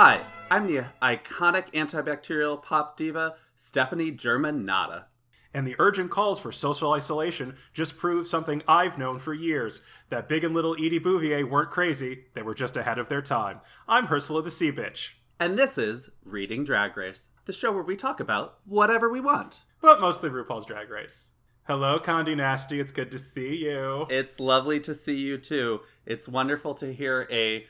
Hi, I'm the iconic antibacterial pop diva, Stefani Germanotta. And the urgent calls for social isolation just prove something I've known for years that Big and Little Edie Bouvier weren't crazy, they were just ahead of their time. I'm Ursula the Sea Bitch. And this is Reading Drag Race, the show where we talk about whatever we want. But mostly RuPaul's Drag Race. Hello, Condé Nasty. It's good to see you. It's lovely to see you too. It's wonderful to hear a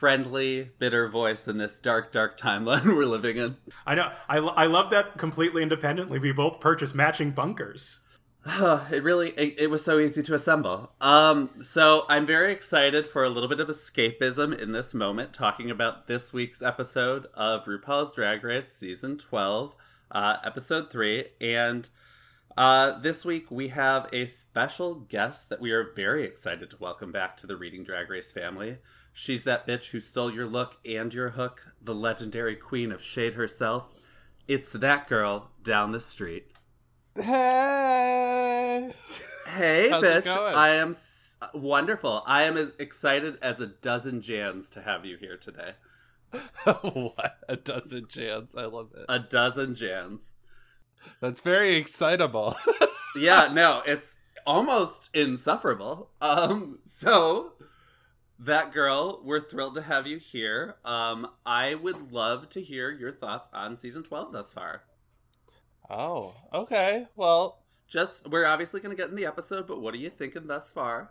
friendly, bitter voice in this dark, dark timeline we're living in. I know. I, I love that completely independently. We both purchased matching bunkers. it really it, it, was so easy to assemble. Um, so I'm very excited for a little bit of escapism in this moment, talking about this week's episode of RuPaul's Drag Race season 12, uh, episode three, and uh, this week we have a special guest that we are very excited to welcome back to the Reading Drag Race family. She's that bitch who stole your look and your hook, the legendary queen of shade herself. It's that girl down the street. Hey. Hey, How's bitch. I am s- wonderful. I am as excited as a dozen Jans to have you here today. what? A dozen Jans. I love it. A dozen Jans. That's very excitable. yeah, no, it's almost insufferable. Um, so that girl, we're thrilled to have you here. Um, I would love to hear your thoughts on season twelve thus far. Oh, okay. Well, just we're obviously going to get in the episode, but what are you thinking thus far?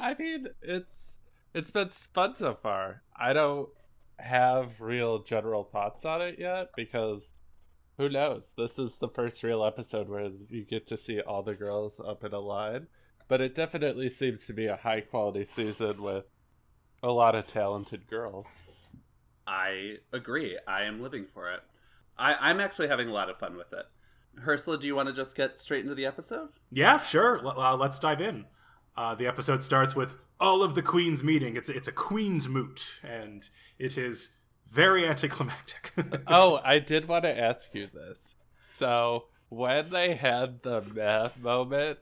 I mean, it's it's been fun so far. I don't have real general thoughts on it yet because who knows? This is the first real episode where you get to see all the girls up in a line. But it definitely seems to be a high quality season with a lot of talented girls. I agree. I am living for it. I, I'm actually having a lot of fun with it. Ursula, do you want to just get straight into the episode? Yeah, sure. Uh, let's dive in. Uh, the episode starts with all of the queens meeting. It's it's a queens moot, and it is very anticlimactic. oh, I did want to ask you this. So when they had the math moment,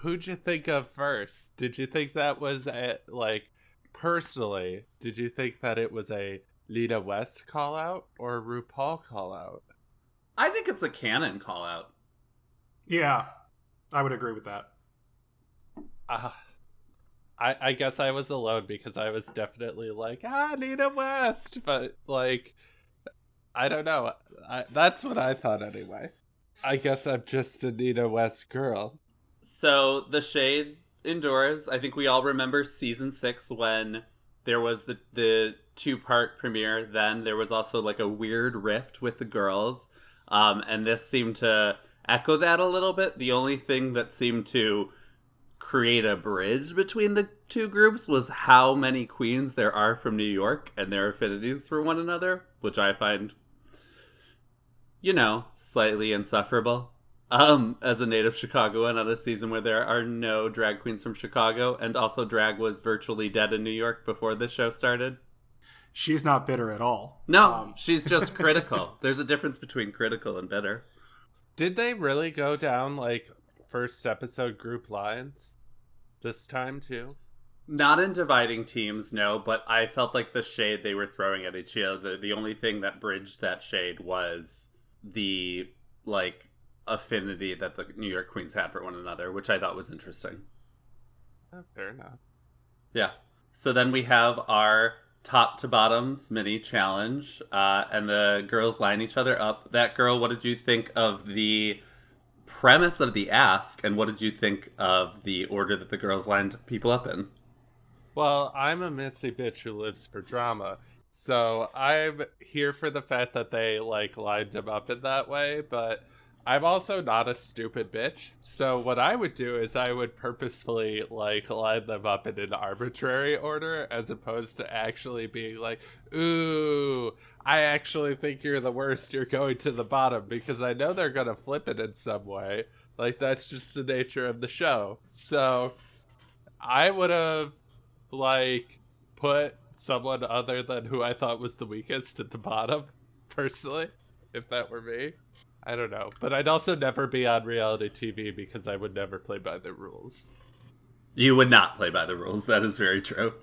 who'd you think of first? Did you think that was a, like personally? Did you think that it was a Nina West call out or a RuPaul call out? I think it's a canon call out. Yeah, I would agree with that. Uh, I, I guess I was alone because I was definitely like, ah, Nina West, but like, I don't know. I, that's what I thought anyway. I guess I'm just a Nina West girl. So the shade endures. I think we all remember season six when there was the the two part premiere. Then there was also like a weird rift with the girls, um, and this seemed to echo that a little bit. The only thing that seemed to create a bridge between the two groups was how many queens there are from New York and their affinities for one another, which I find, you know, slightly insufferable. Um, as a native Chicagoan on a season where there are no drag queens from Chicago, and also drag was virtually dead in New York before the show started. She's not bitter at all. No, um. she's just critical. There's a difference between critical and bitter. Did they really go down like first episode group lines? this time too? Not in dividing teams, no, but I felt like the shade they were throwing at each other, the, the only thing that bridged that shade was the like affinity that the New York Queens had for one another, which I thought was interesting. Oh, fair enough. Yeah. So then we have our top to bottoms mini challenge, uh, and the girls line each other up. That girl, what did you think of the premise of the ask, and what did you think of the order that the girls lined people up in? Well, I'm a Mitzi bitch who lives for drama, so I'm here for the fact that they like lined them up in that way, but I'm also not a stupid bitch. So what I would do is I would purposefully like line them up in an arbitrary order as opposed to actually being like, "Ooh, I actually think you're the worst. You're going to the bottom because I know they're going to flip it in some way. Like that's just the nature of the show." So I would have like put someone other than who I thought was the weakest at the bottom personally, if that were me. I don't know, but I'd also never be on reality TV because I would never play by the rules. You would not play by the rules. That is very true.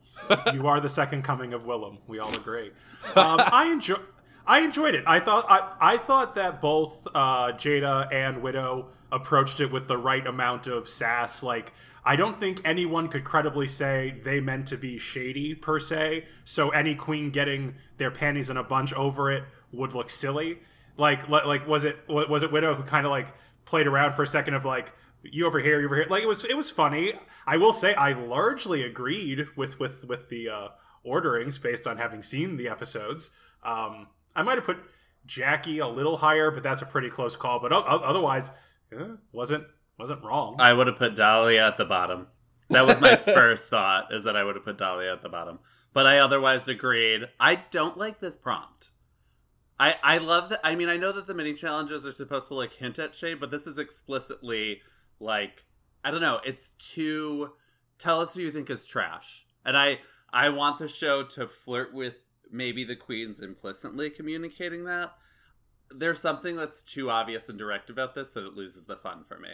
you are the second coming of Willam. We all agree. Um, I enjoy. I enjoyed it. I thought I, I thought that both uh, Jaida and Widow approached it with the right amount of sass. Like I don't think anyone could credibly say they meant to be shady per se. So any queen getting their panties in a bunch over it would look silly. Like like was it was it Widow who kind of like played around for a second of like you over here, you over here. Like it was it was funny. I will say I largely agreed with with with the uh, orderings based on having seen the episodes. Um, I might have put Jackie a little higher, but that's a pretty close call. But o- otherwise, yeah, wasn't wasn't wrong. I would have put Dahlia at the bottom. That was my first thought, is that I would have put Dahlia at the bottom. But I otherwise agreed. I don't like this prompt. I I love that. I mean, I know that the mini challenges are supposed to like hint at shade, but this is explicitly like I don't know. It's too. Tell us who you think is trash, and I I want the show to flirt with maybe the queens implicitly communicating that. There's something that's too obvious and direct about this that it loses the fun for me.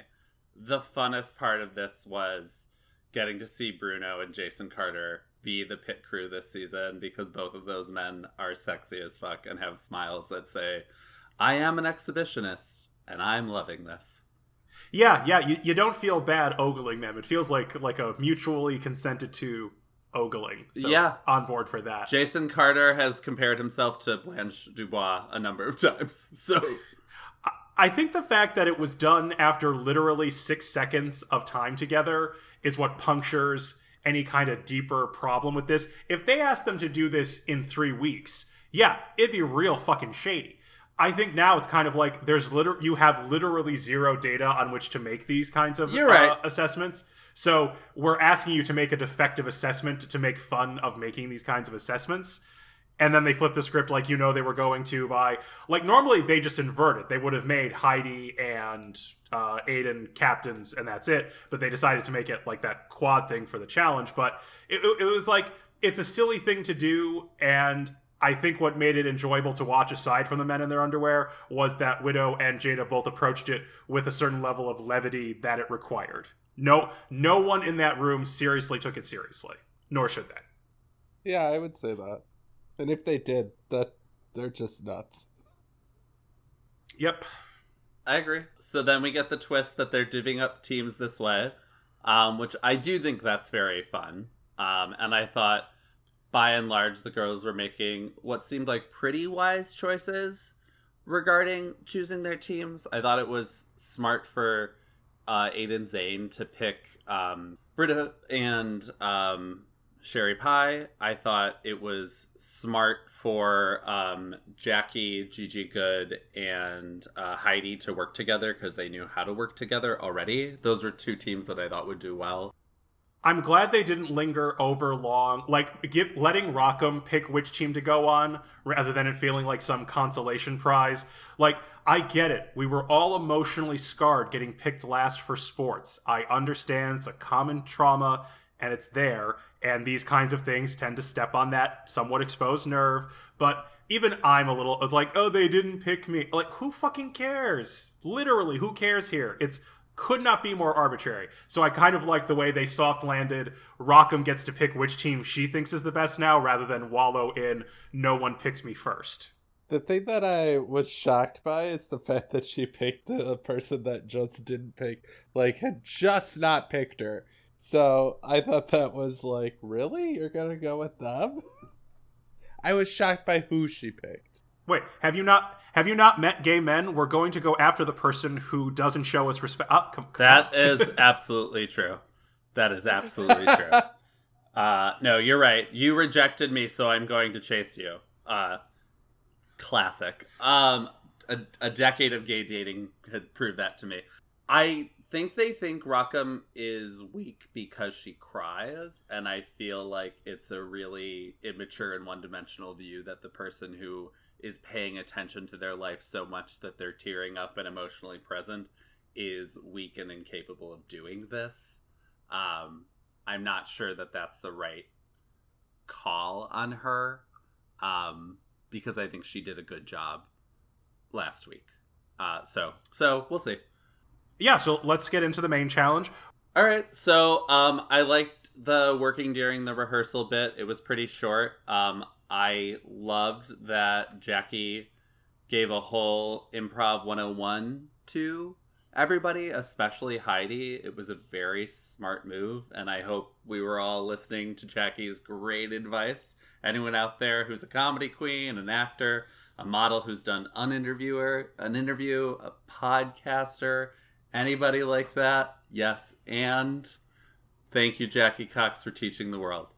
The funnest part of this was getting to see Bruno and Jason Carter be the pit crew this season because both of those men are sexy as fuck and have smiles that say, I am an exhibitionist and I'm loving this. Yeah, yeah, you, you don't feel bad ogling them. It feels like like a mutually consented to ogling. So Yeah. on board for that. Jason Carter has compared himself to Blanche Dubois a number of times. So I think the fact that it was done after literally six seconds of time together is what punctures any kind of deeper problem with this. If they asked them to do this in three weeks, yeah, it'd be real fucking shady. I think now it's kind of like there's liter- you have literally zero data on which to make these kinds of You're right. uh, assessments. So we're asking you to make a defective assessment to make fun of making these kinds of assessments. And then they flip the script like you know they were going to by like normally they just invert it. They would have made Heidi and uh, Aiden captains and that's it. But they decided to make it like that quad thing for the challenge. But it, it was like it's a silly thing to do, and I think what made it enjoyable to watch, aside from the men in their underwear, was that Widow and Jaida both approached it with a certain level of levity that it required. No, no one in that room seriously took it seriously, nor should they. Yeah, I would say that. And if they did, that they're just nuts. Yep. I agree. So then we get the twist that they're divvying up teams this way, um, which I do think that's very fun. Um, and I thought, by and large, the girls were making what seemed like pretty wise choices regarding choosing their teams. I thought it was smart for uh, Aiden Zhane to pick um, Brita and um, Sherry Pie. I thought it was smart for um, Jackie, Gigi Goode, and uh, Heidi to work together because they knew how to work together already. Those were two teams that I thought would do well. I'm glad they didn't linger over long, like give letting Rock M pick which team to go on rather than it feeling like some consolation prize. Like I get it, we were all emotionally scarred getting picked last for sports. I understand it's a common trauma and it's there, and these kinds of things tend to step on that somewhat exposed nerve. But even I'm a little. It's like, oh, they didn't pick me. Like, who fucking cares? Literally, who cares here? It's could not be more arbitrary. So I kind of like the way they soft landed. Rock M gets to pick which team she thinks is the best now, rather than wallow in no one picked me first. The thing that I was shocked by is the fact that she picked the person that just didn't pick, like, had just not picked her. So I thought that was like, really? You're gonna go with them? I was shocked by who she picked. Wait, have you not have you not met gay men? We're going to go after the person who doesn't show us respect. Oh, come, come That on. is absolutely true. That is absolutely true. Uh, no, you're right. You rejected me, so I'm going to chase you. Uh, classic. Um, a, a decade of gay dating had proved that to me. I think they think Rock M is weak because she cries, and I feel like it's a really immature and one dimensional view that the person who is paying attention to their life so much that they're tearing up and emotionally present is weak and incapable of doing this. Um, I'm not sure that that's the right call on her um, because I think she did a good job last week. Uh, so, so we'll see. Yeah. So let's get into the main challenge. All right. So, um, I liked the working during the rehearsal bit. It was pretty short. Um, I loved that Jackie gave a whole improv 101 to everybody, especially Heidi. It was a very smart move, and I hope we were all listening to Jackie's great advice. Anyone out there who's a comedy queen, an actor, a model who's done an interviewer, an interview, a podcaster, anybody like that, yes, and thank you, Jackie Cox, for teaching the world.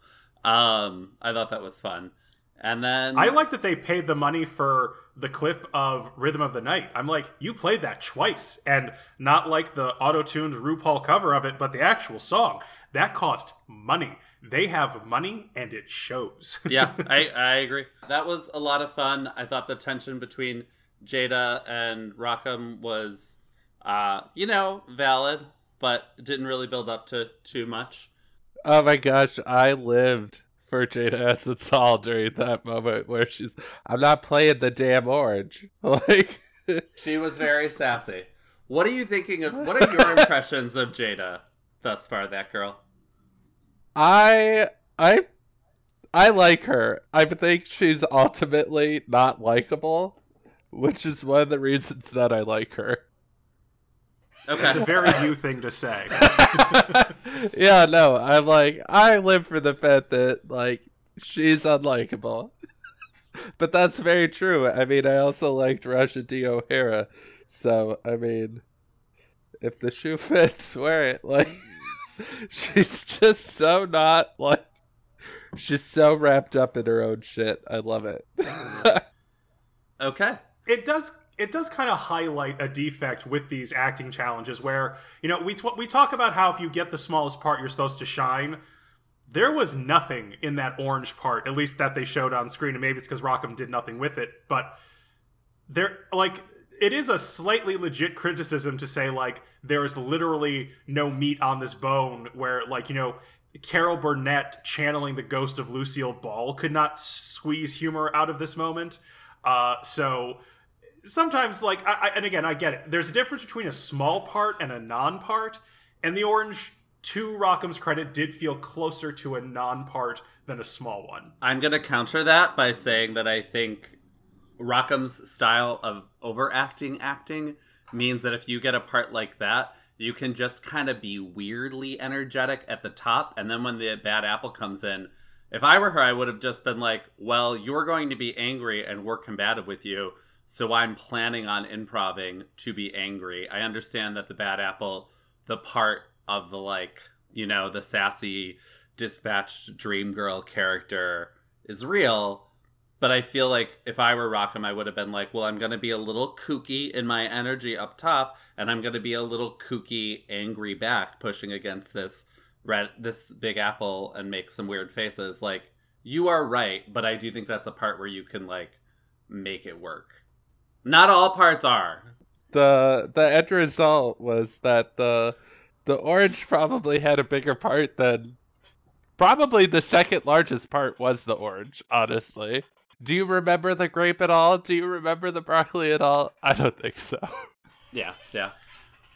Um, I thought that was fun. And then I like that they paid the money for the clip of Rhythm of the Night. I'm like, you played that twice, and not like the auto-tuned RuPaul cover of it, but the actual song. That cost money. They have money, and it shows. yeah, I, I agree. That was a lot of fun. I thought the tension between Jaida and Rock M was, uh, you know, valid, but didn't really build up to too much. Oh my gosh, I lived for Jaida Essence Hall during that moment where she's, I'm not playing the damn orange. Like, she was very sassy. What are you thinking of? What are your impressions of Jaida thus far? That girl. I I I like her. I think she's ultimately not likable, which is one of the reasons that I like her. Okay. It's a very you thing to say. yeah, no, I'm like I live for the fact that like she's unlikable. but that's very true. I mean, I also liked Rasha D. O'Hara, so I mean, if the shoe fits, wear it. Like, she's just so not like she's so wrapped up in her own shit. I love it. okay. It does it does kind of highlight a defect with these acting challenges where you know we t- we talk about how if you get the smallest part you're supposed to shine. There was nothing in that orange part at least that they showed on screen and maybe it's because Rock M did nothing with it but there like it is a slightly legit criticism to say like there is literally no meat on this bone where like you know carol burnett channeling the ghost of lucille ball could not squeeze humor out of this moment. Uh, so sometimes like I, I, and again I get it. There's a difference between a small part and a non-part, and the orange, to Rock M's credit, did feel closer to a non-part than a small one. I'm gonna counter that by saying that I think Rock M's style of overacting acting means that if you get a part like that, you can just kind of be weirdly energetic at the top, and then when the bad apple comes in. If I were her, I would have just been like, well, you're going to be angry and we're combative with you so I'm planning on improving to be angry. I understand that the bad apple, the part of the like, you know, the sassy dispatched dream girl character is real, but I feel like if I were Rock M, I would have been like, well, I'm going to be a little kooky in my energy up top, and I'm going to be a little kooky, angry back, pushing against this red, this big apple, and make some weird faces. Like, you are right, but I do think that's a part where you can like make it work. Not all parts are. The the end result was that the the orange probably had a bigger part than probably the second largest part was the orange, honestly. Do you remember the grape at all? Do you remember the broccoli at all? I don't think so. Yeah, yeah.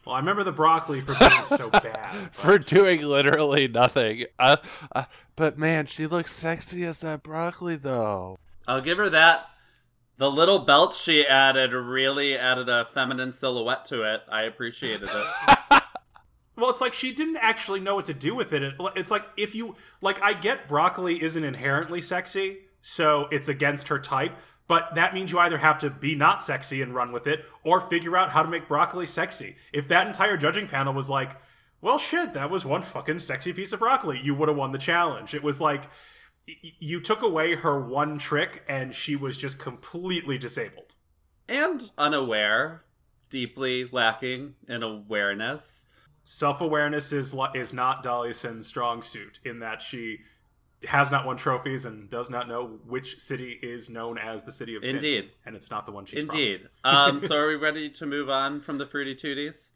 Well, I remember the broccoli for being so bad. But... For doing literally nothing. Uh, uh, but man, she looks sexy as that broccoli, though. I'll give her that. The little belt she added really added a feminine silhouette to it. I appreciated it. well, it's like she didn't actually know what to do with it. It's like if you like I get broccoli isn't inherently sexy, so it's against her type, but that means you either have to be not sexy and run with it or figure out how to make broccoli sexy. If that entire judging panel was like, "Well, shit, that was one fucking sexy piece of broccoli," you would have won the challenge. It was like you took away her one trick and she was just completely disabled and unaware deeply lacking in awareness self-awareness is is not Dahlia's strong suit in that she has not won trophies and does not know which city is known as the city of sin. Indeed. And it's not the one she's Indeed. um, so are we ready to move on from the Fruity Tooties?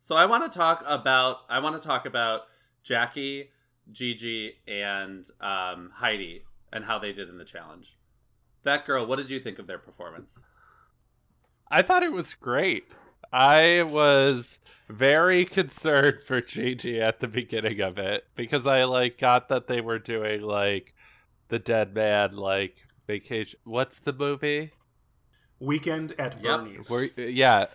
So I want to talk about I want to talk about Jackie Gigi and um, Heidi and how they did in the challenge. That girl, what did you think of their performance? I thought it was great. I was very concerned for Gigi at the beginning of it because I like got that they were doing like the dead man like vacation. What's the movie? Weekend at Yep. Bernie's. Where, yeah,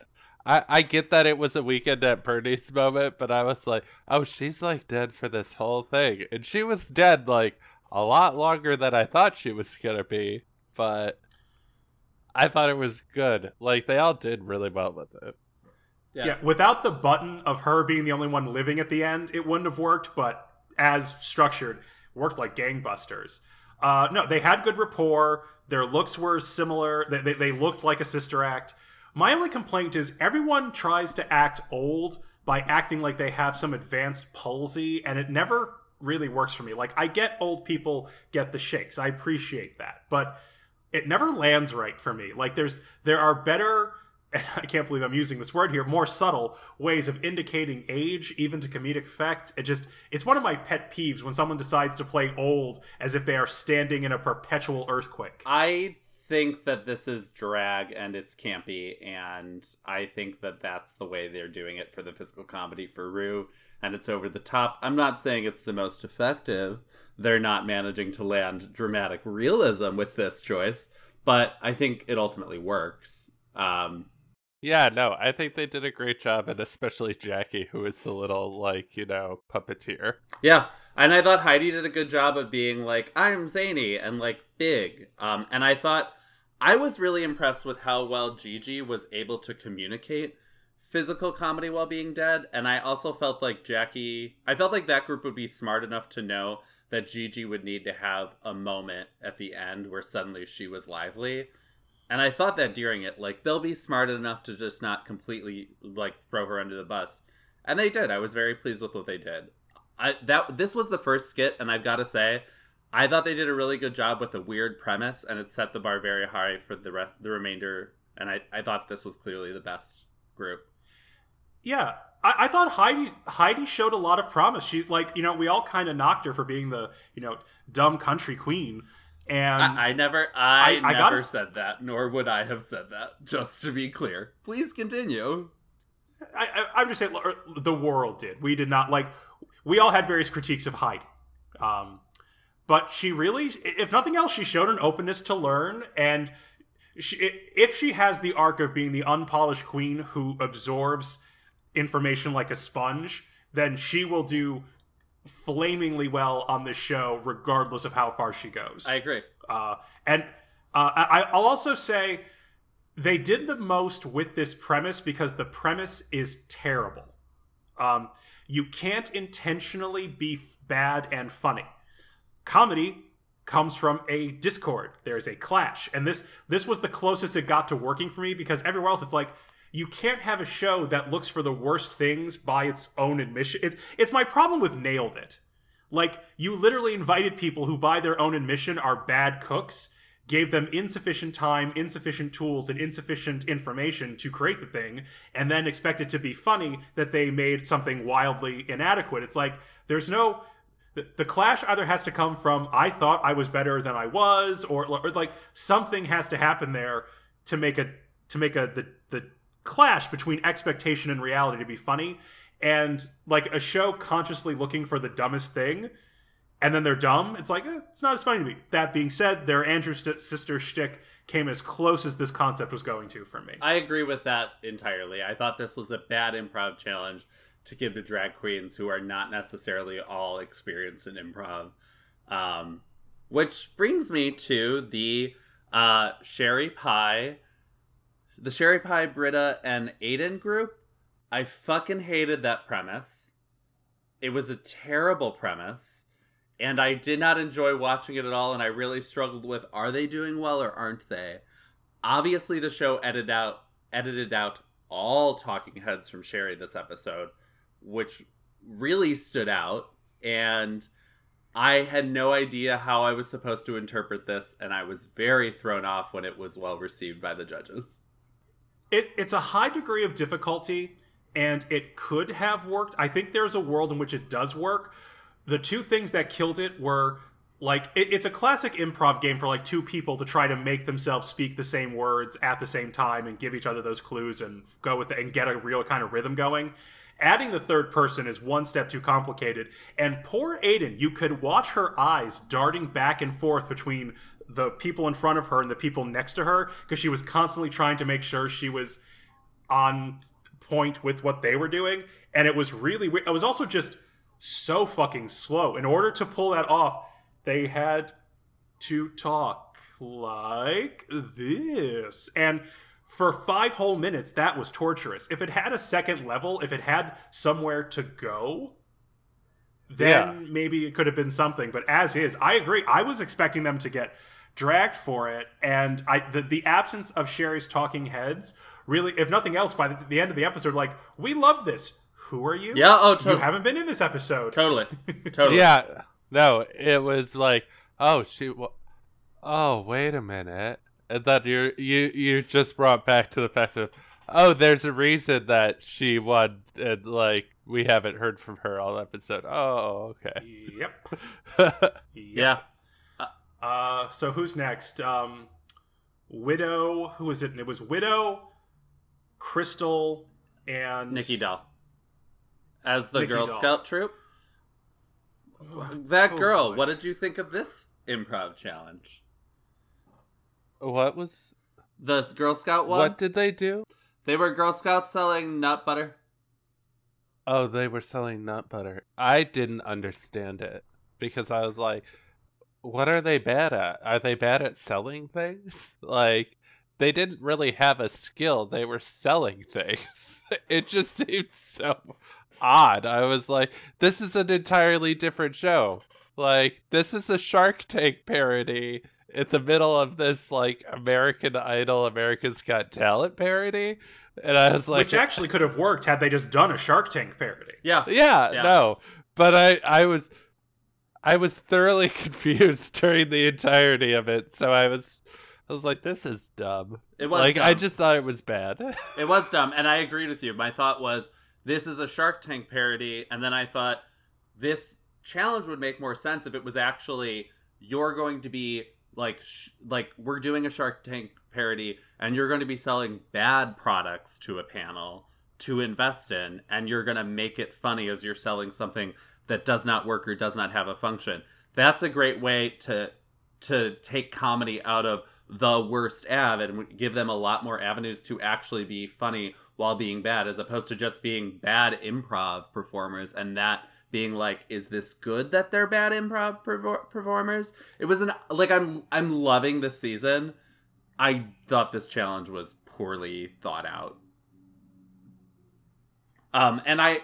I I get that it was a weekend at Bernie's moment, but I was like, oh, she's like dead for this whole thing, and she was dead like a lot longer than I thought she was gonna be. But I thought it was good. Like they all did really well with it. Yeah. yeah. without the button of her being the only one living at the end, it wouldn't have worked, but as structured, worked like gangbusters. Uh, no, they had good rapport. Their looks were similar. They, they, they looked like a sister act. My only complaint is everyone tries to act old by acting like they have some advanced palsy, and it never really works for me. Like, I get old people get the shakes. I appreciate that. But it never lands right for me. Like there's there are better and I can't believe I'm using this word here, more subtle ways of indicating age, even to comedic effect. It just it's one of my pet peeves when someone decides to play old as if they are standing in a perpetual earthquake. I think that this is drag and it's campy, and I think that that's the way they're doing it for the physical comedy for Rue, and it's over the top. I'm not saying it's the most effective. They're not managing to land dramatic realism with this choice, but I think it ultimately works. Um, Yeah, no, I think they did a great job, and especially Jackie, who is the little like you know puppeteer. Yeah, and I thought Heidi did a good job of being like, I'm zany and like big. Um, and I thought I was really impressed with how well Gigi was able to communicate physical comedy while being dead. And I also felt like Jackie, I felt like that group would be smart enough to know that Gigi would need to have a moment at the end where suddenly she was lively. And I thought that during it, like they'll be smart enough to just not completely like throw her under the bus. And they did. I was very pleased with what they did. I that this was the first skit, and I've got to say, I thought they did a really good job with a weird premise, and it set the bar very high for the rest, the remainder. And I, I thought this was clearly the best group. Yeah, I, I thought Heidi Heidi showed a lot of promise. She's like, you know, we all kind of knocked her for being the, you know, dumb country queen. And I, I never, I, I- never gotta said that, nor would I have said that. Just to be clear, please continue. I, I, I'm just saying, the world did. We did not like. We all had various critiques of Heidi, um, but she really, if nothing else, she showed an openness to learn. And she, if she has the arc of being the unpolished queen who absorbs information like a sponge, then she will do flamingly well on this show, regardless of how far she goes. I agree. Uh, and uh, I, I'll also say they did the most with this premise because the premise is terrible. Um, you can't intentionally be bad and funny. Comedy comes from a discord. There's a clash, and this this was the closest it got to working for me because everywhere else it's like you can't have a show that looks for the worst things by its own admission. It's it's my problem with Nailed It. Like, you literally invited people who, by their own admission, are bad cooks, gave them insufficient time, insufficient tools, and insufficient information to create the thing, and then expected it to be funny that they made something wildly inadequate. It's like, there's no. The, the clash either has to come from, I thought I was better than I was, or, or like something has to happen there to make a to make a the the clash between expectation and reality to be funny and like a show consciously looking for the dumbest thing and then they're dumb it's like eh, it's not as funny to me that being said their andrew St- sister shtick came as close as this concept was going to for me I agree with that entirely. I thought this was a bad improv challenge to give to drag queens who are not necessarily all experienced in improv. Um, which brings me to the uh, Sherry Pie, the Sherry Pie, Brita, and Aiden group. I fucking hated that premise. It was a terrible premise. And I did not enjoy watching it at all, and I really struggled with are they doing well or aren't they? obviously the show edited out edited out all talking heads from Sherry this episode, which really stood out. And I had no idea how I was supposed to interpret this, and I was very thrown off when it was well received by the judges. it, it's a high degree of difficulty and it could have worked i think there's a world in which it does work the two things that killed it were like it, it's a classic improv game for like two people to try to make themselves speak the same words at the same time and give each other those clues and go with it and get a real kind of rhythm going. Adding the third person is one step too complicated. And poor Aiden, you could watch her eyes darting back and forth between the people in front of her and the people next to her because she was constantly trying to make sure she was on point with what they were doing. And it was really weird. It was also just so fucking slow. In order to pull that off, they had to talk like this. And for five whole minutes, that was torturous. If it had a second level, if it had somewhere to go, then Yeah. maybe it could have been something. But as is, I agree. I was expecting them to get dragged for it, and I the, the absence of Sherry's talking heads really, if nothing else, by the, the end of the episode, like we love this. Who are you? Yeah, oh, you haven't been in this episode. Totally. Totally. Yeah, no, it was like, oh, she, wa- oh, wait a minute, and then you you you just brought back to the fact of, oh, there's a reason that she won, and like we haven't heard from her all episode. Oh, okay. Yep. okay. Yeah. Uh, so who's next? Um, Widow. Who was it? It was Widow, Crystal, and Nicky Doll. As the Nicky Girl Doll. Scout troop. That Oh, girl, boy. what did you think of this improv challenge? what was? The Girl Scout one? What did they do? They were Girl Scouts selling nut butter. Oh, they were selling nut butter. I didn't understand it because I was like, what are they bad at? Are they bad at selling things? Like, they didn't really have a skill. They were selling things. It just seemed so odd. I was like, this is an entirely different show. Like, this is a Shark Tank parody in the middle of this, like, American Idol, America's Got Talent parody. And I was like, which actually could have worked had they just done a Shark Tank parody. Yeah. yeah, Yeah. no. But I I was I was thoroughly confused during the entirety of it. So I was I was like this is dumb. It was like I just thought it was bad. It was dumb, and I agreed with you. My thought was this is a Shark Tank parody, and then I thought this challenge would make more sense if it was actually you're going to be like sh- like we're doing a Shark Tank parody, and you're going to be selling bad products to a panel to invest in, and you're going to make it funny as you're selling something that does not work or does not have a function. That's a great way to to take comedy out of the worst av and give them a lot more avenues to actually be funny while being bad as opposed to just being bad improv performers and that being like is this good that they're bad improv perfor- performers? It was an like i'm i'm loving this season. I thought this challenge was poorly thought out. Um and i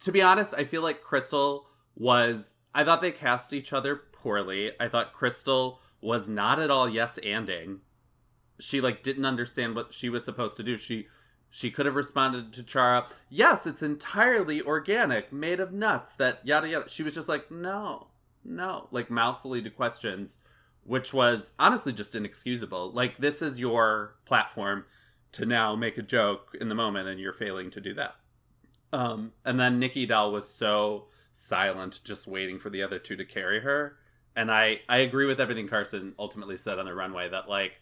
to be honest i feel like crystal was i thought they cast each other poorly. I thought crystal was not at all yes anding she like didn't understand what she was supposed to do. She she could have responded to Charo. Yes it's entirely organic made of nuts that yada yada. She was just like no no. Like mouthfully to questions which was honestly just inexcusable. Like this is your platform to now make a joke in the moment and you're failing to do that. Um and then nicky doll was so silent just waiting for the other two to carry her. And i i agree with everything carson ultimately said on the runway that like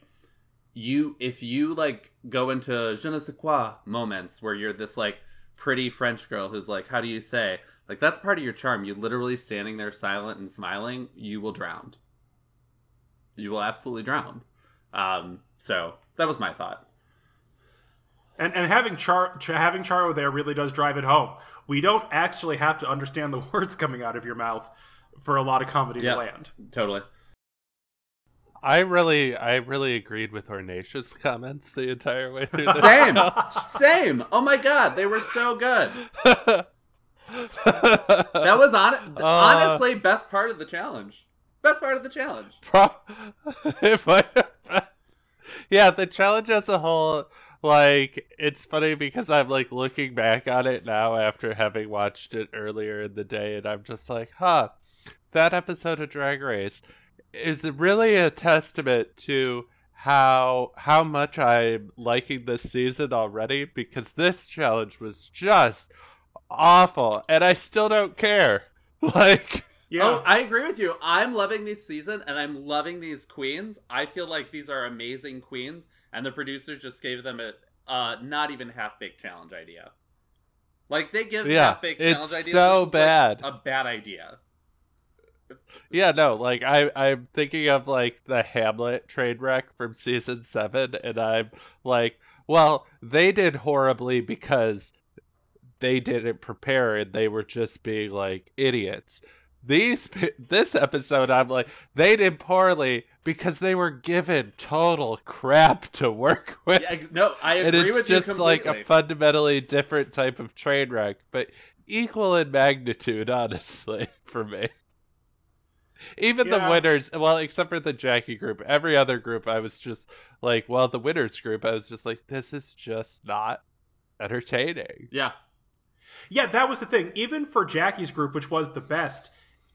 you if you like go into je ne sais quoi moments where you're this like pretty french girl who's like how do you say like that's part of your charm you literally standing there silent and smiling you will drown you will absolutely drown um so that was my thought And and having Char having Charo there really does drive it home. We don't actually have to understand the words coming out of your mouth for a lot of comedy Yeah. to land. totally I really I really agreed with Ornacia's comments the entire way through this. same same. Oh my god they were so good. That was on Uh, honestly best part of the challenge. Best part of the challenge. Pro- have been- yeah, the challenge as a whole, like, it's funny because I'm like looking back on it now after having watched it earlier in the day, and I'm just like, huh, that episode of Drag Race is really a testament to how how much I'm liking this season already because this challenge was just awful, and I still don't care. Like. Yeah. Oh, I agree with you. I'm loving this season and I'm loving these queens. I feel like these are amazing queens, and the producers just gave them a uh, not even half baked challenge idea. Like they give Yeah, half baked challenge ideas. so this is, like, bad. a bad idea. Yeah, no, like I I'm thinking of like the Hamlet train wreck from season seven, and I'm like, well, they did horribly because they didn't prepare and they were just being like idiots. These this episode, I'm like, they did poorly because they were given total crap to work with. Yeah, no, I and agree it's with just you like a fundamentally different type of train wreck, but equal in magnitude, honestly, for me. Even the winners, well, except for the Jackie group, every other group, I was just like, well, the winners group, I was just like, this is just not entertaining. yeah, Yeah, that was the thing. Even for Jackie's group, which was the best,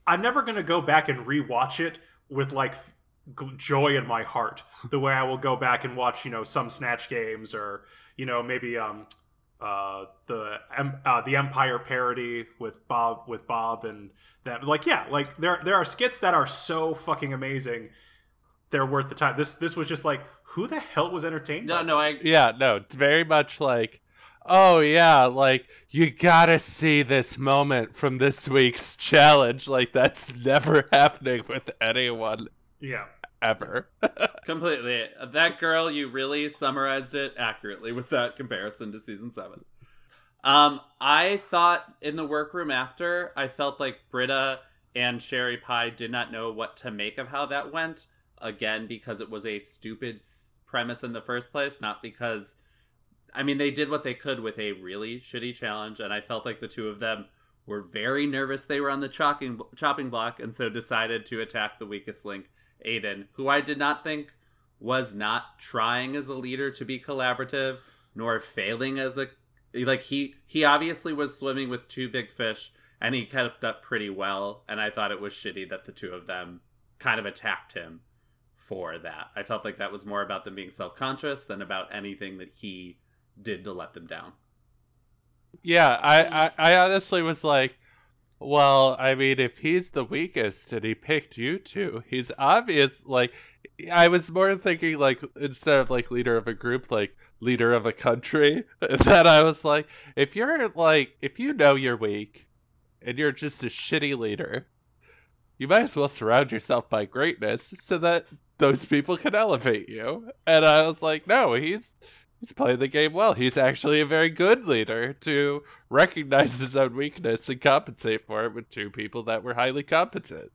I'm never going to go back and rewatch it with like joy in my heart the way I will go back and watch, you know, some Snatch games or, you know, maybe um uh the em- uh, the Empire parody with Bob with Bob and that like yeah, like there there are skits that are so fucking amazing. They're worth the time. This this was just like who the hell was entertained? no, no? I Yeah, no, it's very much like, oh yeah, like you gotta see this moment from this week's challenge. Like that's never happening with anyone yeah. Ever. completely. That girl, you really summarized it accurately with that comparison to season seven. Um, I thought in the workroom after, I felt like Brita and Sherry Pie did not know what to make of how that went. Again, because it was a stupid premise in the first place, not because. I mean, they did what they could with a really shitty challenge, and I felt like the two of them were very nervous they were on the chopping, chopping block, and so decided to attack the weakest link, Aiden, who I did not think was not trying as a leader to be collaborative, nor failing as a like he he obviously was swimming with two big fish and he kept up pretty well and i thought it was shitty that the two of them kind of attacked him for that. I felt like that was more about them being self-conscious than about anything that he did to let them down. Yeah, I, I, I honestly was like, well, I mean, if he's the weakest and he picked you two, he's obvious. Like, I was more thinking like instead of like leader of a group, like leader of a country. That I was like, if you're like, if you know you're weak, and you're just a shitty leader, you might as well surround yourself by greatness so that those people can elevate you. And I was like, no, he's he's playing the game well. He's actually a very good leader to recognize his own weakness and compensate for it with two people that were highly competent.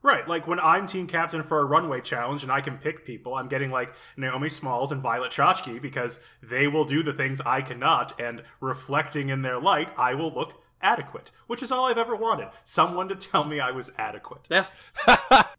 Right, like when I'm team captain for a runway challenge and I can pick people, I'm getting like Naomi Smalls and Violet Chachki because they will do the things I cannot, and reflecting in their light, I will look adequate, which is all I've ever wanted. Someone to tell me I was adequate. yeah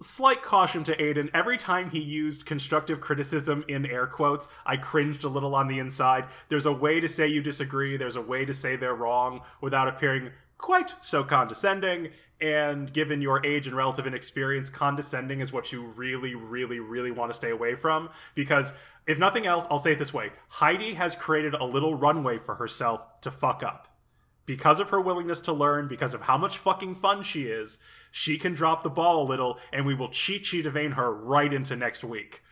Slight caution to Aiden. Every time he used constructive criticism in air quotes, I cringed a little on the inside. There's a way to say you disagree, there's a way to say they're wrong without appearing quite so condescending. And given your age and relative inexperience, condescending is what you really, really, really want to stay away from. Because if nothing else, I'll say it this way Heidi has created a little runway for herself to fuck up because of her willingness to learn, because of how much fucking fun she is, she can drop the ball a little and we will cheat sheet evade her right into next week.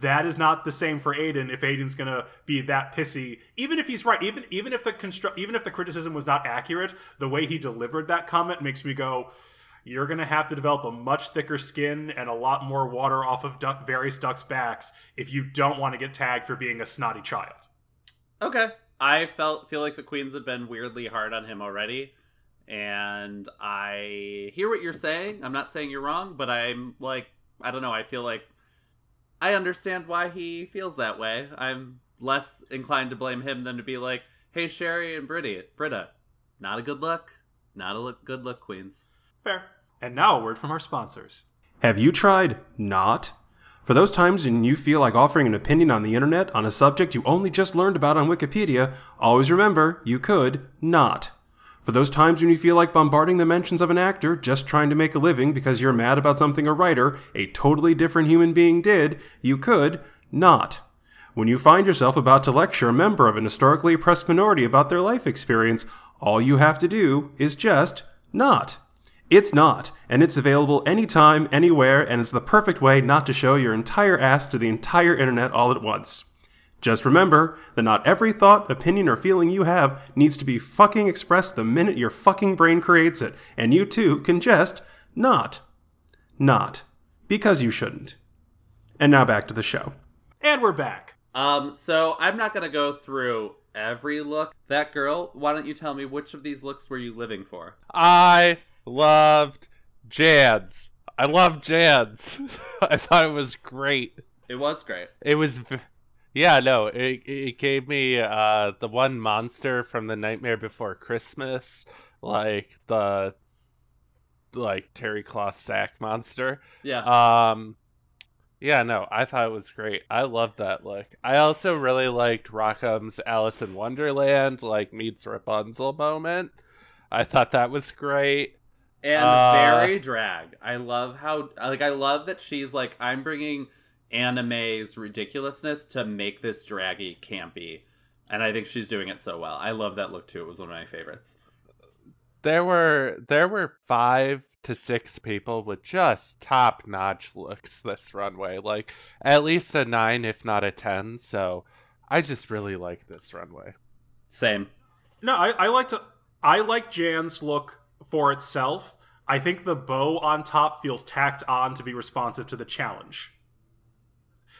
That is not the same for Aiden if Aiden's gonna be that pissy. Even if he's right, even even if the constru- even if the criticism was not accurate, the way he delivered that comment makes me go, you're gonna have to develop a much thicker skin and a lot more water off of duck, various ducks' backs if you don't want to get tagged for being a snotty child. Okay. I felt feel like the queens have been weirdly hard on him already. And I hear what you're saying. I'm not saying you're wrong, but I'm like I don't know, I feel like I understand why he feels that way. I'm less inclined to blame him than to be like, "Hey Sherry and Brita, Brita, not a good look. Not a look good look, queens." Fair. And now a word from our sponsors. Have you tried not? For those times when you feel like offering an opinion on the internet on a subject you only just learned about on Wikipedia, always remember you could not. For those times when you feel like bombarding the mentions of an actor just trying to make a living because you're mad about something a writer, a totally different human being did, you could not. When you find yourself about to lecture a member of an historically oppressed minority about their life experience, All you have to do is just not. It's not, and it's available anytime, anywhere, and it's the perfect way not to show your entire ass to the entire internet all at once. Just remember that not every thought, opinion, or feeling you have needs to be fucking expressed the minute your fucking brain creates it, and you too can just not. Not. Because you shouldn't. And now back to the show. And we're back. Um, so I'm not gonna go through every look. That girl, why don't you tell me which of these looks were you living for? I loved Jan's. I loved Jan's. I thought it was great. It was great. It was, yeah, no, it it gave me uh the one monster from the Nightmare Before Christmas, like the like terry cloth sack monster. Yeah. Um, yeah, no, I thought it was great. I loved that look. I also really liked Rock M's Alice in Wonderland, like meets Rapunzel moment. I thought that was great. And uh, very drag. I love how like I love that she's like I'm bringing anime's ridiculousness to make this draggy campy. And I think she's doing it so well. I love that look too. It was one of my favorites. There were there were five to six people with just top notch looks this runway, like at least a nine, if not a ten. So I just really like this runway. Same. No, I, I like to. I like Jan's look for itself. I think the bow on top feels tacked on to be responsive to the challenge.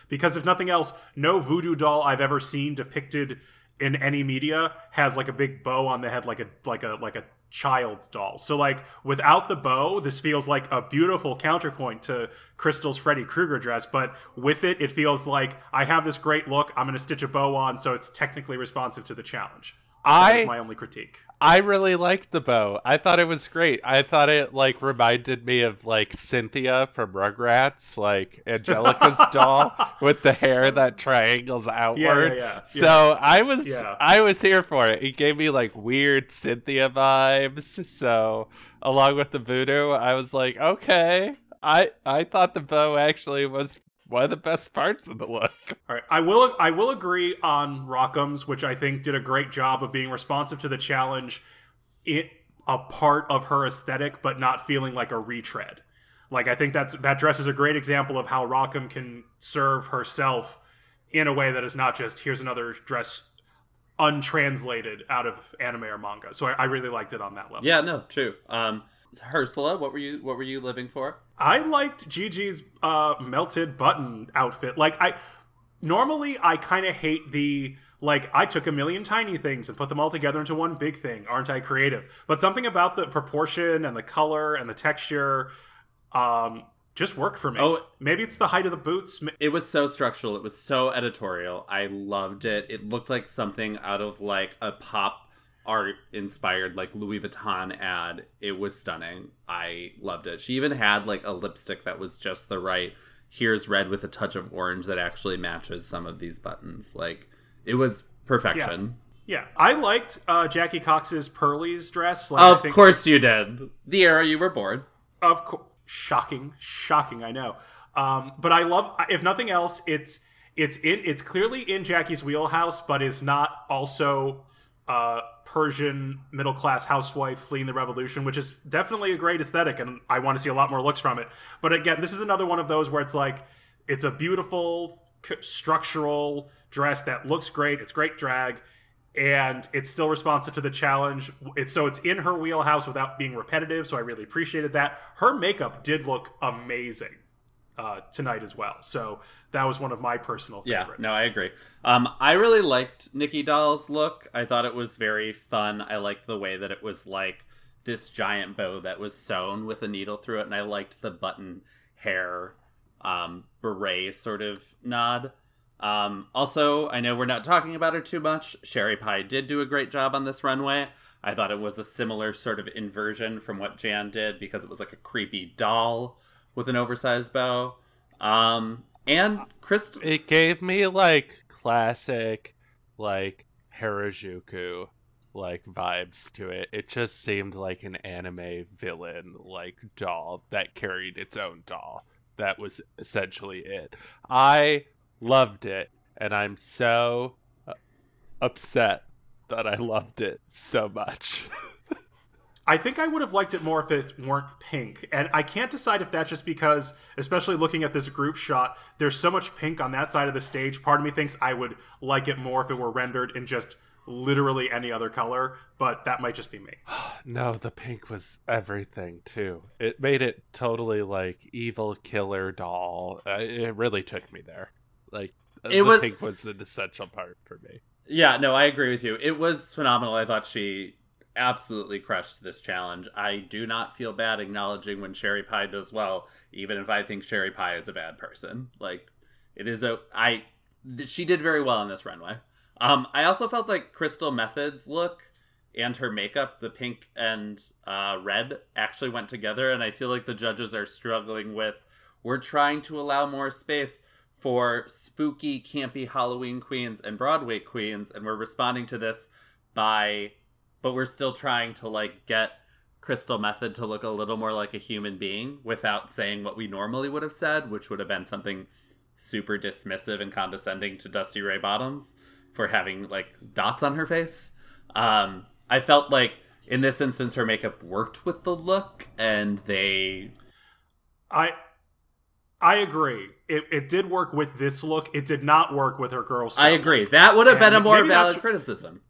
Because if nothing else, no voodoo doll I've ever seen depicted in any media has like a big bow on the head, like a like a like a child's doll. So like without the bow, this feels like a beautiful counterpoint to Crystal's Freddy Krueger dress. But with it, it feels like I have this great look. I'm going to stitch a bow on, so it's technically responsive to the challenge. That I is my only critique. I really liked the bow. I thought it was great. I thought it like reminded me of like Cynthia from Rugrats, like Angelica's doll with the hair that triangles outward. yeah, yeah, So I was Yeah. I was here for it. It gave me like weird Cynthia vibes. So along with the voodoo, I was like, okay. I I thought the bow actually was one of the best parts of the look. All right, I will I will agree on Rock M's, which I think did a great job of being responsive to the challenge. It a part of her aesthetic, but not feeling like a retread. Like I think that's that dress is a great example of how Rockham can serve herself in a way that is not just here's another dress untranslated out of anime or manga. So I, I really liked it on that level. Yeah, no, true. Um Ursula, what were you what were you living for? I liked Gigi's uh, melted button outfit. Like I normally I kind of hate the like I took a million tiny things and put them all together into one big thing. Aren't I creative? But something about the proportion and the color and the texture um just work for me. Oh. maybe it's the height of the boots. It was so structural. It was so editorial. I loved it. It looked like something out of like a pop art inspired like Louis Vuitton ad. It was stunning. I loved it. She even had like a lipstick that was just the right here's red with a touch of orange that actually matches some of these buttons. Like it was perfection. Yeah, I liked uh, Jackie Cox's Pearlie's dress. Like, I Of think- course you did. The era you were born. Of course, shocking, shocking. I know, um, but I love. If nothing else, it's it's in it's clearly in Jackie's wheelhouse, but is not also uh, Persian middle class housewife fleeing the revolution, which is definitely a great aesthetic, and I want to see a lot more looks from it. But again, this is another one of those where it's like it's a beautiful structural dress that looks great. It's great drag and it's still responsive to the challenge. It's so it's in her wheelhouse without being repetitive. So I really appreciated that. Her makeup did look amazing uh, tonight as well. So that was one of my personal favorites. Yeah, no, I agree. Um, I really liked Nicky Doll's look. I thought it was very fun. I liked the way that it was like this giant bow that was sewn with a needle through it, and I liked the button hair um, beret sort of nod. Um, also, I know we're not talking about her too much. Sherry Pie did do a great job on this runway. I thought it was a similar sort of inversion from what Jan did because it was like a creepy doll with an oversized bow. Um, and Chris, It gave me like classic, like Harajuku, like vibes to it. It just seemed like an anime villain, like doll that carried its own doll. That was essentially it. I loved it, and I'm so uh, upset that I loved it so much. I think I would have liked it more if it weren't pink. And I can't decide if that's just because, especially looking at this group shot, there's so much pink on that side of the stage. Part of me thinks I would like it more if it were rendered in just literally any other color, but that might just be me. no, the pink was everything too. It made it totally like evil killer doll. Uh, it really took me there. Like It the was- pink was an essential part for me. Yeah, no, I agree with you. It was phenomenal. I thought she absolutely crushed this challenge. I do not feel bad acknowledging when Sherry Pie does well, even if I think Sherry Pie is a bad person. Like it is a I th- she did very well on this runway. Um I also felt like Crystal Methyd's look and her makeup, the pink and uh, red, actually went together, and I feel like the judges are struggling with. We're trying to allow more space for spooky, campy Halloween queens and Broadway queens, and we're responding to this by, but we're still trying to like get Crystal Methyd to look a little more like a human being without saying what we normally would have said, which would have been something super dismissive and condescending to Dusty Ray Bottoms for having like dots on her face. Um, I felt like in this instance her makeup worked with the look, and they I I agree. It, it did work with this look. It did not work with her girl scout I agree. look. That would have been a more valid criticism.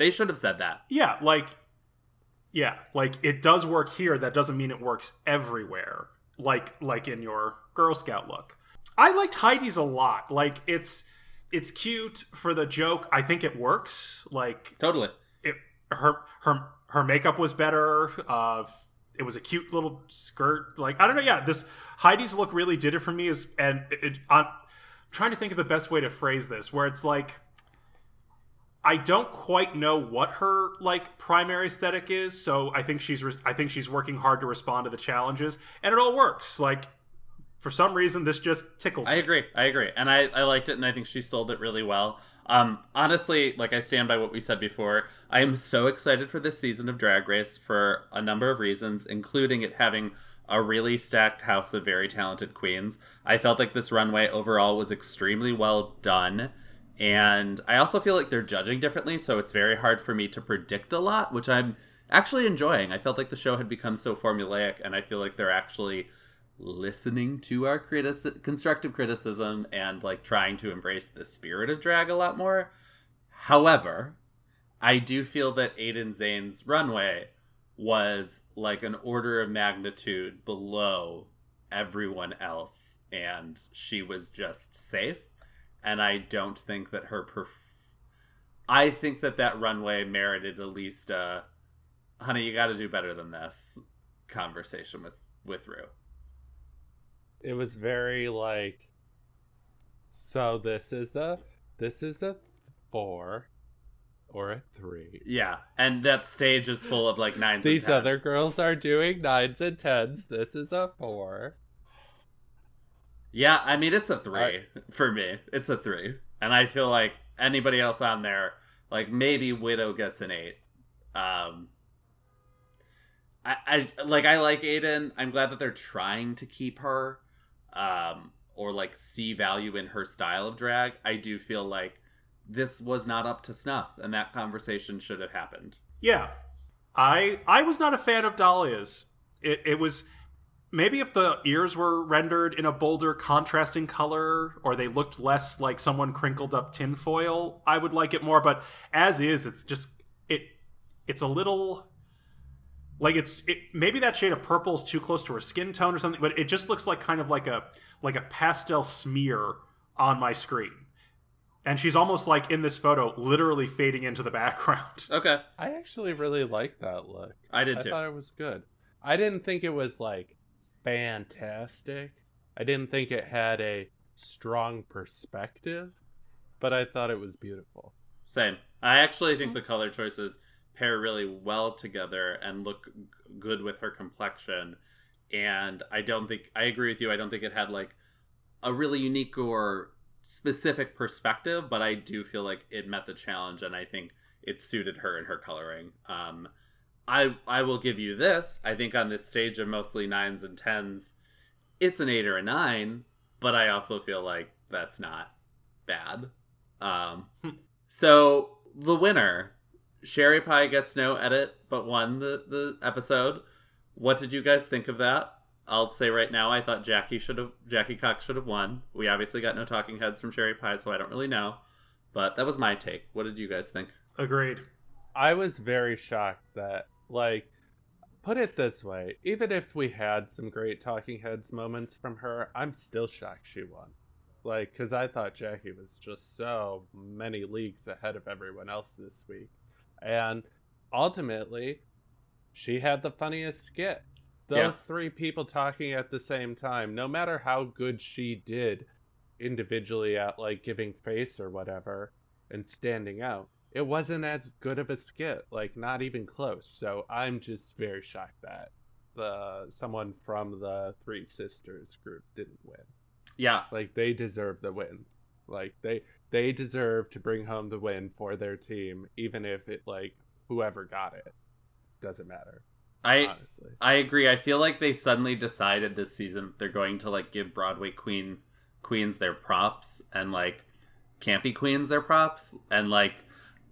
They should have said that. Yeah, like yeah, like it does work here. That doesn't mean it works everywhere. Like like in your Girl Scout look. I liked Heidi's a lot. Like it's it's cute for the joke. I think it works. Like Totally. it her her her makeup was better. Uh it was a cute little skirt. Like I don't know. Yeah, this Heidi's look really did it for me. Is and it, it, I'm trying to think of the best way to phrase this, where it's like I don't quite know what her like primary aesthetic is. So I think she's re- I think she's working hard to respond to the challenges, and it all works. Like for some reason, this just tickles. I me. agree. I agree. And I, I liked it and I think she sold it really well. Um, honestly, like I stand by what we said before. I am so excited for this season of Drag Race for a number of reasons, including it having a really stacked house of very talented queens. I felt like this runway overall was extremely well done. And I also feel like they're judging differently, so it's very hard for me to predict a lot, which I'm actually enjoying. I felt like the show had become so formulaic, and I feel like they're actually listening to our constructive criticism and like trying to embrace the spirit of drag a lot more. However, I do feel that Aiden Zhane's runway was like an order of magnitude below everyone else, and she was just safe. And I don't think that her perf- I think that that runway merited at least a honey, you got to do better than this conversation with with Rue. It was very like so this is a this is a four or a three. Yeah, and that stage is full of like nines. These other girls are doing nines and tens. This is a four. Yeah, I mean it's a three I- for me. It's a three, and I feel like anybody else on there, like maybe Widow gets an eight. Um, I, I like I like Aiden. I'm glad that they're trying to keep her, um, or like see value in her style of drag. I do feel like this was not up to snuff, and that conversation should have happened. Yeah, I I was not a fan of Dahlia's. It it was maybe if the ears were rendered in a bolder contrasting color or they looked less like someone crinkled up tinfoil, I would like it more. But as is, it's just it it's a little like it's it maybe that shade of purple is too close to her skin tone or something, but it just looks like kind of like a like a pastel smear on my screen. And she's almost like in this photo, literally fading into the background. Okay, I actually really like that look. I did I thought it was good. I didn't think it was like fantastic. I didn't think it had a strong perspective, but I thought it was beautiful. Same. I actually think the color choices pair really well together and look g- good with her complexion. And I don't think I agree with you. I don't think it had like a really unique or specific perspective, but I do feel like it met the challenge, and I think it suited her and her coloring. Um, I I will give you this. I think on this stage of mostly nines and tens, it's an eight or a nine, but I also feel like that's not bad. Um, so the winner Sherry Pie gets no edit, but won the the episode. What did you guys think of that? I'll say right now, I thought Jackie should have Jackie Cox should have won. We obviously got no talking heads from Sherry Pie, so I don't really know. But that was my take. What did you guys think? Agreed. I was very shocked that, like, put it this way: even if we had some great talking heads moments from her, I'm still shocked she won. Like, because I thought Jackie was just so many leagues ahead of everyone else this week, and ultimately, she had the funniest skit. Those Yes. three people talking at the same time, no matter how good she did individually at like giving face or whatever and standing out, it wasn't as good of a skit, like not even close. So I'm just very shocked that the someone from the Three Sisters group didn't win. Yeah, Like they deserve the win. Like they they deserve to bring home the win for their team, even if it like whoever got it doesn't matter. I honestly. I agree. I feel like they suddenly decided this season they're going to like give Broadway queen queens their props and like campy queens their props and like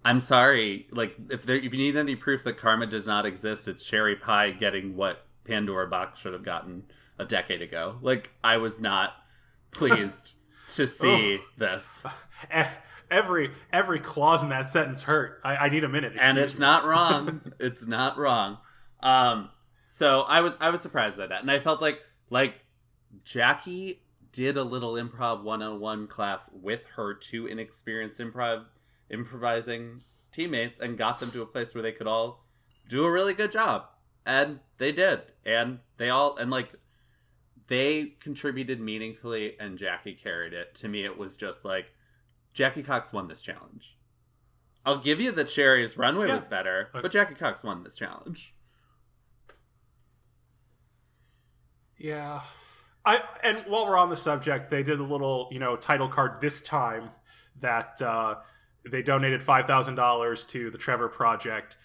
I'm sorry, like if there if you need any proof that karma does not exist, it's Sherry Pie getting what Pandora Boxx should have gotten a decade ago. Like I was not pleased to see this. Eh, Every every clause in that sentence hurt. I, I need a minute. and it's me. not wrong. it's not wrong. Um, so I was I was surprised by that, and I felt like like Jackie did a little improv 101 class with her two inexperienced improv improvising teammates and got them to a place where they could all do a really good job and they did and they all and like they contributed meaningfully and jackie carried it to me it was just like jackie cox won this challenge i'll give you that sherry's runway Yeah. was better Okay. but jackie cox won this challenge Yeah. I and while we're on the subject, they did a little, you know, title card this time that uh, they donated five thousand dollars to the Trevor Project.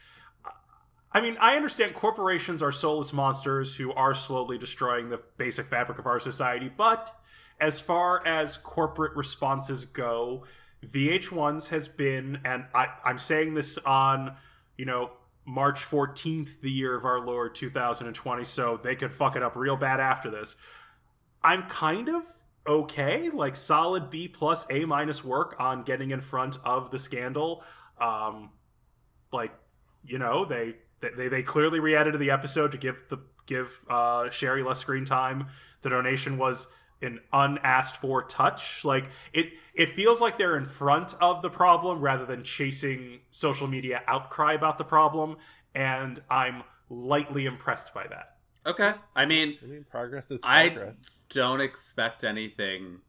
I mean, I understand corporations are soulless monsters who are slowly destroying the basic fabric of our society, but as far as corporate responses go, VH1's has been, and I, I'm saying this on, you know, March 14th, the year of our Lord 2020, so they could fuck it up real bad after this. I'm kind of okay, like solid B plus A minus work on getting in front of the scandal. Um, like, you know, they they they clearly re-edited the episode to give the give uh, Sherry less screen time. The donation was an unasked for touch. Like it it feels like they're in front of the problem rather than chasing social media outcry about the problem, and I'm lightly impressed by that. Okay i mean I mean, progress is progress. I- don't expect anything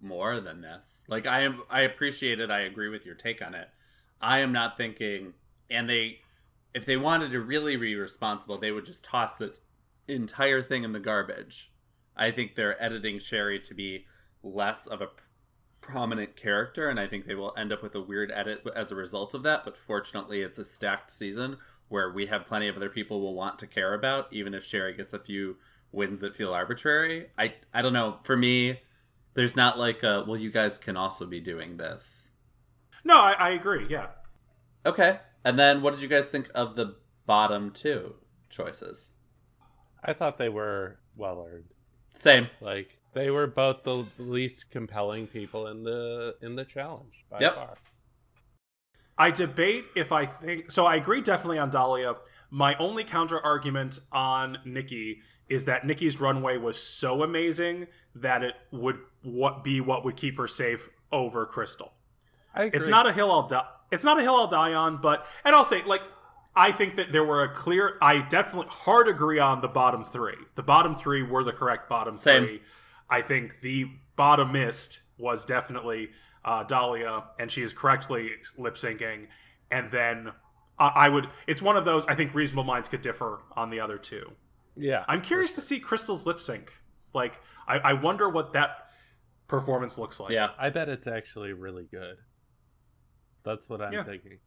more than this. Like I am I appreciate it. I agree with your take on it. I am not thinking and they if they wanted to really be responsible, they would just toss this entire thing in the garbage. I think they're editing Sherry to be less of a prominent character and I think they will end up with a weird edit as a result of that, but fortunately it's a stacked season where we have plenty of other people we'll want to care about even if Sherry gets a few wins that feel arbitrary. I I don't know. For me, there's not like a well, you guys can also be doing this. No, I, I agree. Yeah. Okay. And then what did you guys think of the bottom two choices? I thought they were well earned. Same. Like they were both the least compelling people in the in the challenge by Yep. far. I debate if I think so. I agree definitely on Dahlia. My only counter argument on Nicky is that Nicky's runway was so amazing that it would what be what would keep her safe over Crystal. I agree. It's not a hill I'll die. It's not a hill I'll die on, but and I'll say like I think that there were a clear. I definitely hard agree on the bottom three. The bottom three were the correct bottom Same. three. I think the bottomist was definitely uh, Dahlia, and she is correctly lip syncing. And then I I would. It's one of those. I think reasonable minds could differ on the other two. yeah. I'm curious to see Crystal's lip sync. Like, I, I wonder what that performance looks like. Yeah. I bet it's actually really good. That's what I'm Yeah. thinking.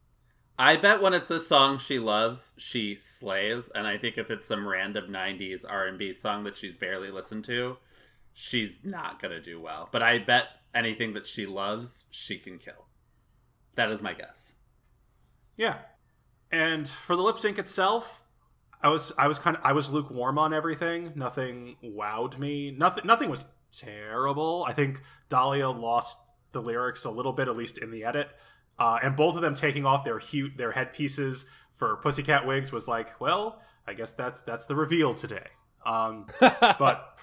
I bet when it's a song she loves, she slays. And I think if it's some random '90s R&B song that she's barely listened to, she's not gonna do well. But I bet anything that she loves, she can kill. That is my guess. Yeah. And for the lip sync itself, I was I was kind of I was lukewarm on everything. Nothing wowed me. Nothing nothing was terrible. I think Dahlia lost the lyrics a little bit, at least in the edit. Uh, and both of them taking off their hu- their headpieces for Pussycat wigs was like, well, I guess that's that's the reveal today. Um, but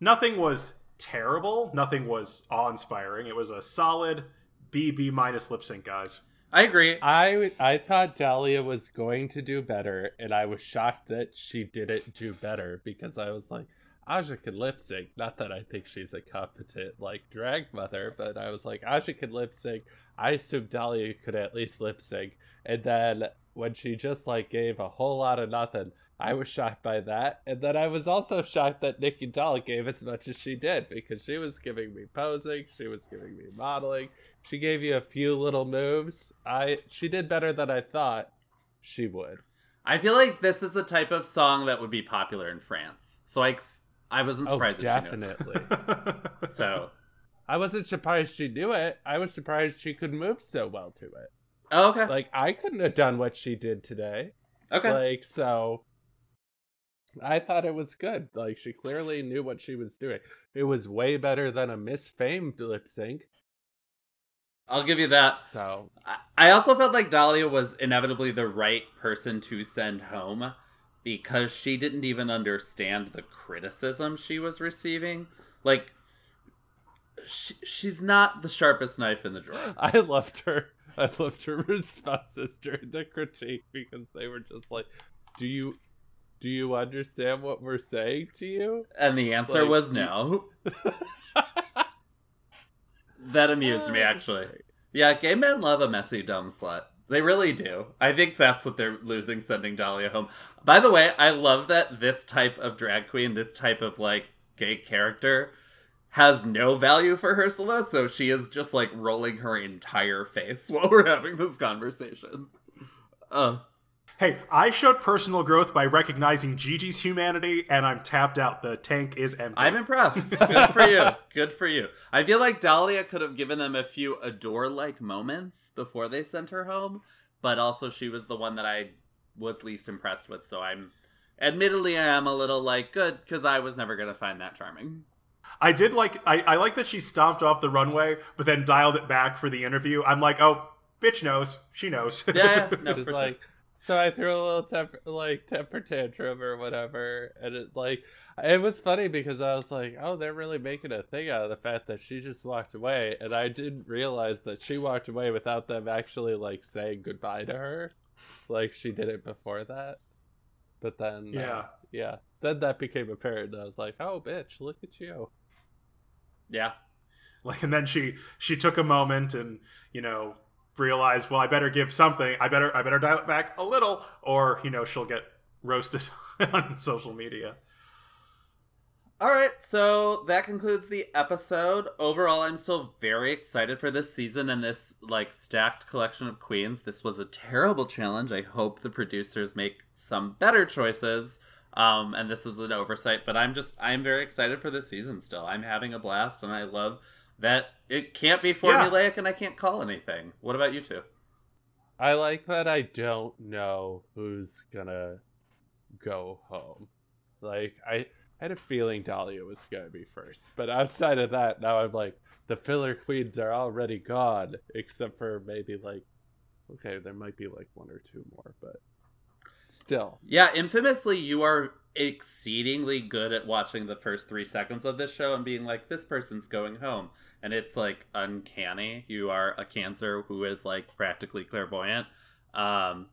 nothing was terrible. Nothing was awe inspiring. It was a solid B B minus lip sync, guys. I agree. I I thought Dahlia was going to do better, and I was shocked that she didn't do better because I was like, Aja can lip sync. Not that I think she's a competent like drag mother, but I was like, Aja can lip sync. I assumed Dahlia could at least lip sync, and then when she just like gave a whole lot of nothing, I was shocked by that, and then I was also shocked that Nicky Doll gave as much as she did because she was giving me posing, she was giving me modeling, she gave you a few little moves. I she did better than I thought she would. I feel like this is the type of song that would be popular in France. So I, I wasn't oh, surprised oh, that she knew. definitely. So, I wasn't surprised she knew it. I was surprised she could move so well to it. oh, okay, Like I couldn't have done what she did today. okay. Like so I thought it was good. Like she clearly knew what she was doing. It was way better than a Miss Fame lip sync. I'll give you that. So I- also felt like Dahlia was inevitably the right person to send home because she didn't even understand the criticism she was receiving. Like, she, she's not the sharpest knife in the drawer. I loved her. I loved her responses during the critique because they were just like, "Do you, do you understand what we're saying to you?" And the answer Like, was no. that amused me, actually. Yeah, gay men love a messy, dumb slut. They really do. I think that's what they're losing sending Dahlia home. By the way, I love that this type of drag queen, this type of like gay character, has no value for Ursula, so she is just like rolling her entire face while we're having this conversation. Uh, Hey, I showed personal growth by recognizing Gigi's humanity, and I'm tapped out. The tank is empty. I'm impressed. Good for you. Good for you. I feel like Dahlia could have given them a few adore like moments before they sent her home, but also she was the one that I was least impressed with, so I'm admittedly I am a little like good because I was never gonna find that charming. I did like I, I like that she stomped off the runway, but then dialed it back for the interview. I'm like, oh, bitch knows. She knows. Yeah, yeah, no, It's for like, sure. So I threw a little temper, like temper tantrum or whatever, and it like it was funny because I was like, oh, they're really making a thing out of the fact that she just walked away, and I didn't realize that she walked away without them actually like saying goodbye to her, like she did it before that. But then, uh, Yeah. yeah, then that became apparent, and I was like, oh, bitch, look at you. Yeah. like, and then she she took a moment and you know realized, well, I better give something. I better I better dial it back a little, or you know she'll get roasted on social media. All right, so that concludes the episode. Overall, I'm still very excited for this season and this like stacked collection of queens. This was a terrible challenge. I hope the producers make some better choices. Um, and this is an oversight, but I'm just I'm very excited for this season still. I'm having a blast and I love that it can't be formulaic and I can't call anything. What about you two? I like that I don't know who's gonna go home. Like I had a feeling Dahlia was gonna be first, but outside of that, now I'm like the filler queens are already gone, except for maybe like okay, there might be like one or two more, but still. Yeah, infamously, you are exceedingly good at watching the first three seconds of this show and being like, this person's going home. And it's like uncanny. You are a cancer who is like practically clairvoyant. Um,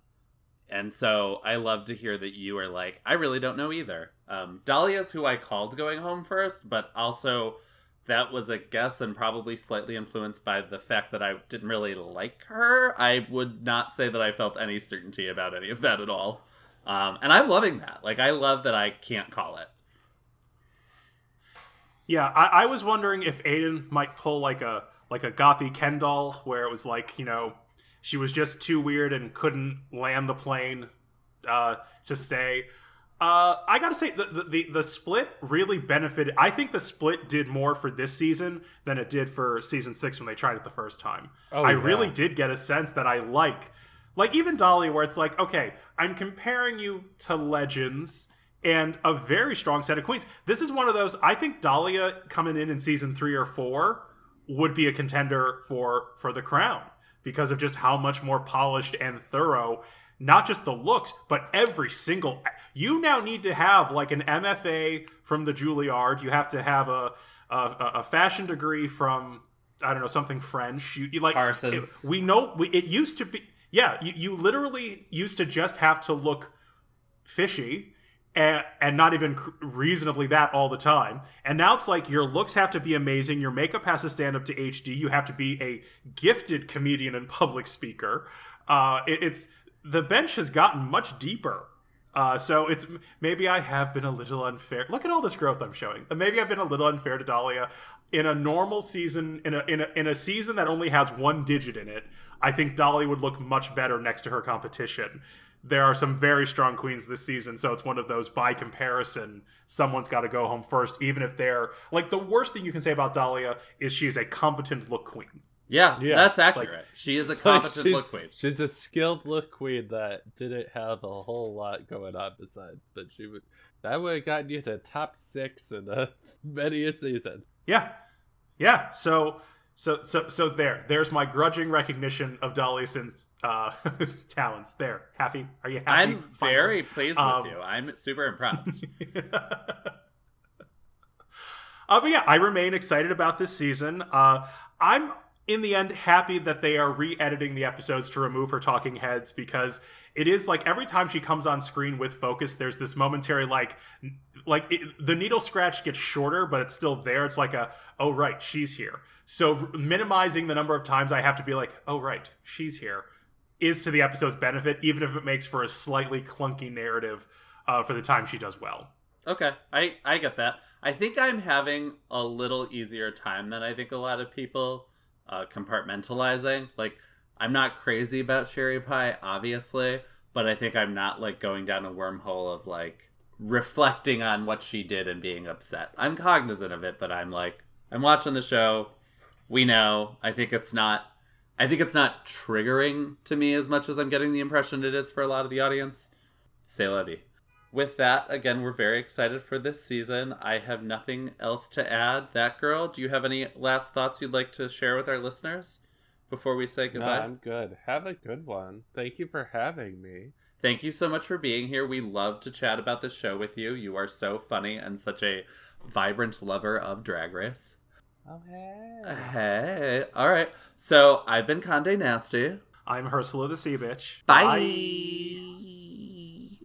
and so I love to hear that you are like, I really don't know either. Um, Dahlia's who I called going home first, but also that was a guess and probably slightly influenced by the fact that I didn't really like her. I would not say that I felt any certainty about any of that at all. Um, and I'm loving that. Like, I love that I can't call it. Yeah, I, I was wondering if Aiden might pull like a like a gothy Ken doll, where it was like you know she was just too weird and couldn't land the plane uh, to stay. Uh, I gotta say the, the the split really benefited. I think the split did more for this season than it did for season six when they tried it the first time. Oh, I yeah. really did get a sense that I like Like even Dolly, where it's like, okay, I'm comparing you to legends and a very strong set of queens. This is one of those. I think Dahlia coming in in season three or four would be a contender for for the crown because of just how much more polished and thorough not just the looks but every single you now need to have like an mfa from the juilliard you have to have a a, a fashion degree from i don't know something french you, you like Parsons. it- we know we, it used to be yeah you, you literally used to just have to look fishy and, not even reasonably that all the time. And now it's like your looks have to be amazing, your makeup has to stand up to HD, you have to be a gifted comedian and public speaker. Uh, it- it's the bench has gotten much deeper. Uh, so it's maybe I have been a little unfair. Look at all this growth I'm showing. Maybe I've been a little unfair to Dahlia. In a normal season, in a in a in a season that only has one digit in it, I think Dolly would look much better next to her competition there are some very strong queens this season, so it's one of those by comparison, someone's got to go home first, even if they're like the worst thing you can say about Dahlia is she is a competent look queen. Yeah, Yeah, that's accurate. she is a competent she's, look queen. She's a skilled look queen that didn't have a whole lot going on besides, but she would that would have gotten you to top six in a many a season. Yeah, yeah. So, so, so, so there. There's my grudging recognition of Dahlia's uh, talents. There, happy? Are you happy? I'm Finally? very pleased Um, with you. I'm super impressed. Uh, but yeah, I remain excited about this season. Uh, I'm in the end happy that they are re-editing the episodes to remove her talking heads because it is like every time she comes on screen with focus, there's this momentary like, like it, the needle scratch gets shorter, but it's still there. It's like a oh right, she's here. So minimizing the number of times I have to be like oh right, she's here is to the episode's benefit, even if it makes for a slightly clunky narrative uh, for the time she does well. Okay, I I get that. I think I'm having a little easier time than I think a lot of people uh, compartmentalizing. Like, I'm not crazy about Sherry Pie, obviously, but I think I'm not like going down a wormhole of like reflecting on what she did and being upset. I'm cognizant of it, but I'm like, I'm watching the show. We know. I think it's not. I think it's not triggering to me as much as I'm getting the impression it is for a lot of the audience. Say Levy with that, again, we're very excited for this season. I have nothing else to add. That girl, do you have any last thoughts you'd like to share with our listeners before we say goodbye? No, goodbye? I'm good. Have a good one. Thank you for having me. Thank you so much for being here. We love to chat about the show with you. You are so funny and such a vibrant lover of Drag Race. Oh hey. Hey. All right. So I've been Conde Nasty. I'm Ursula the Sea Bitch. Bye.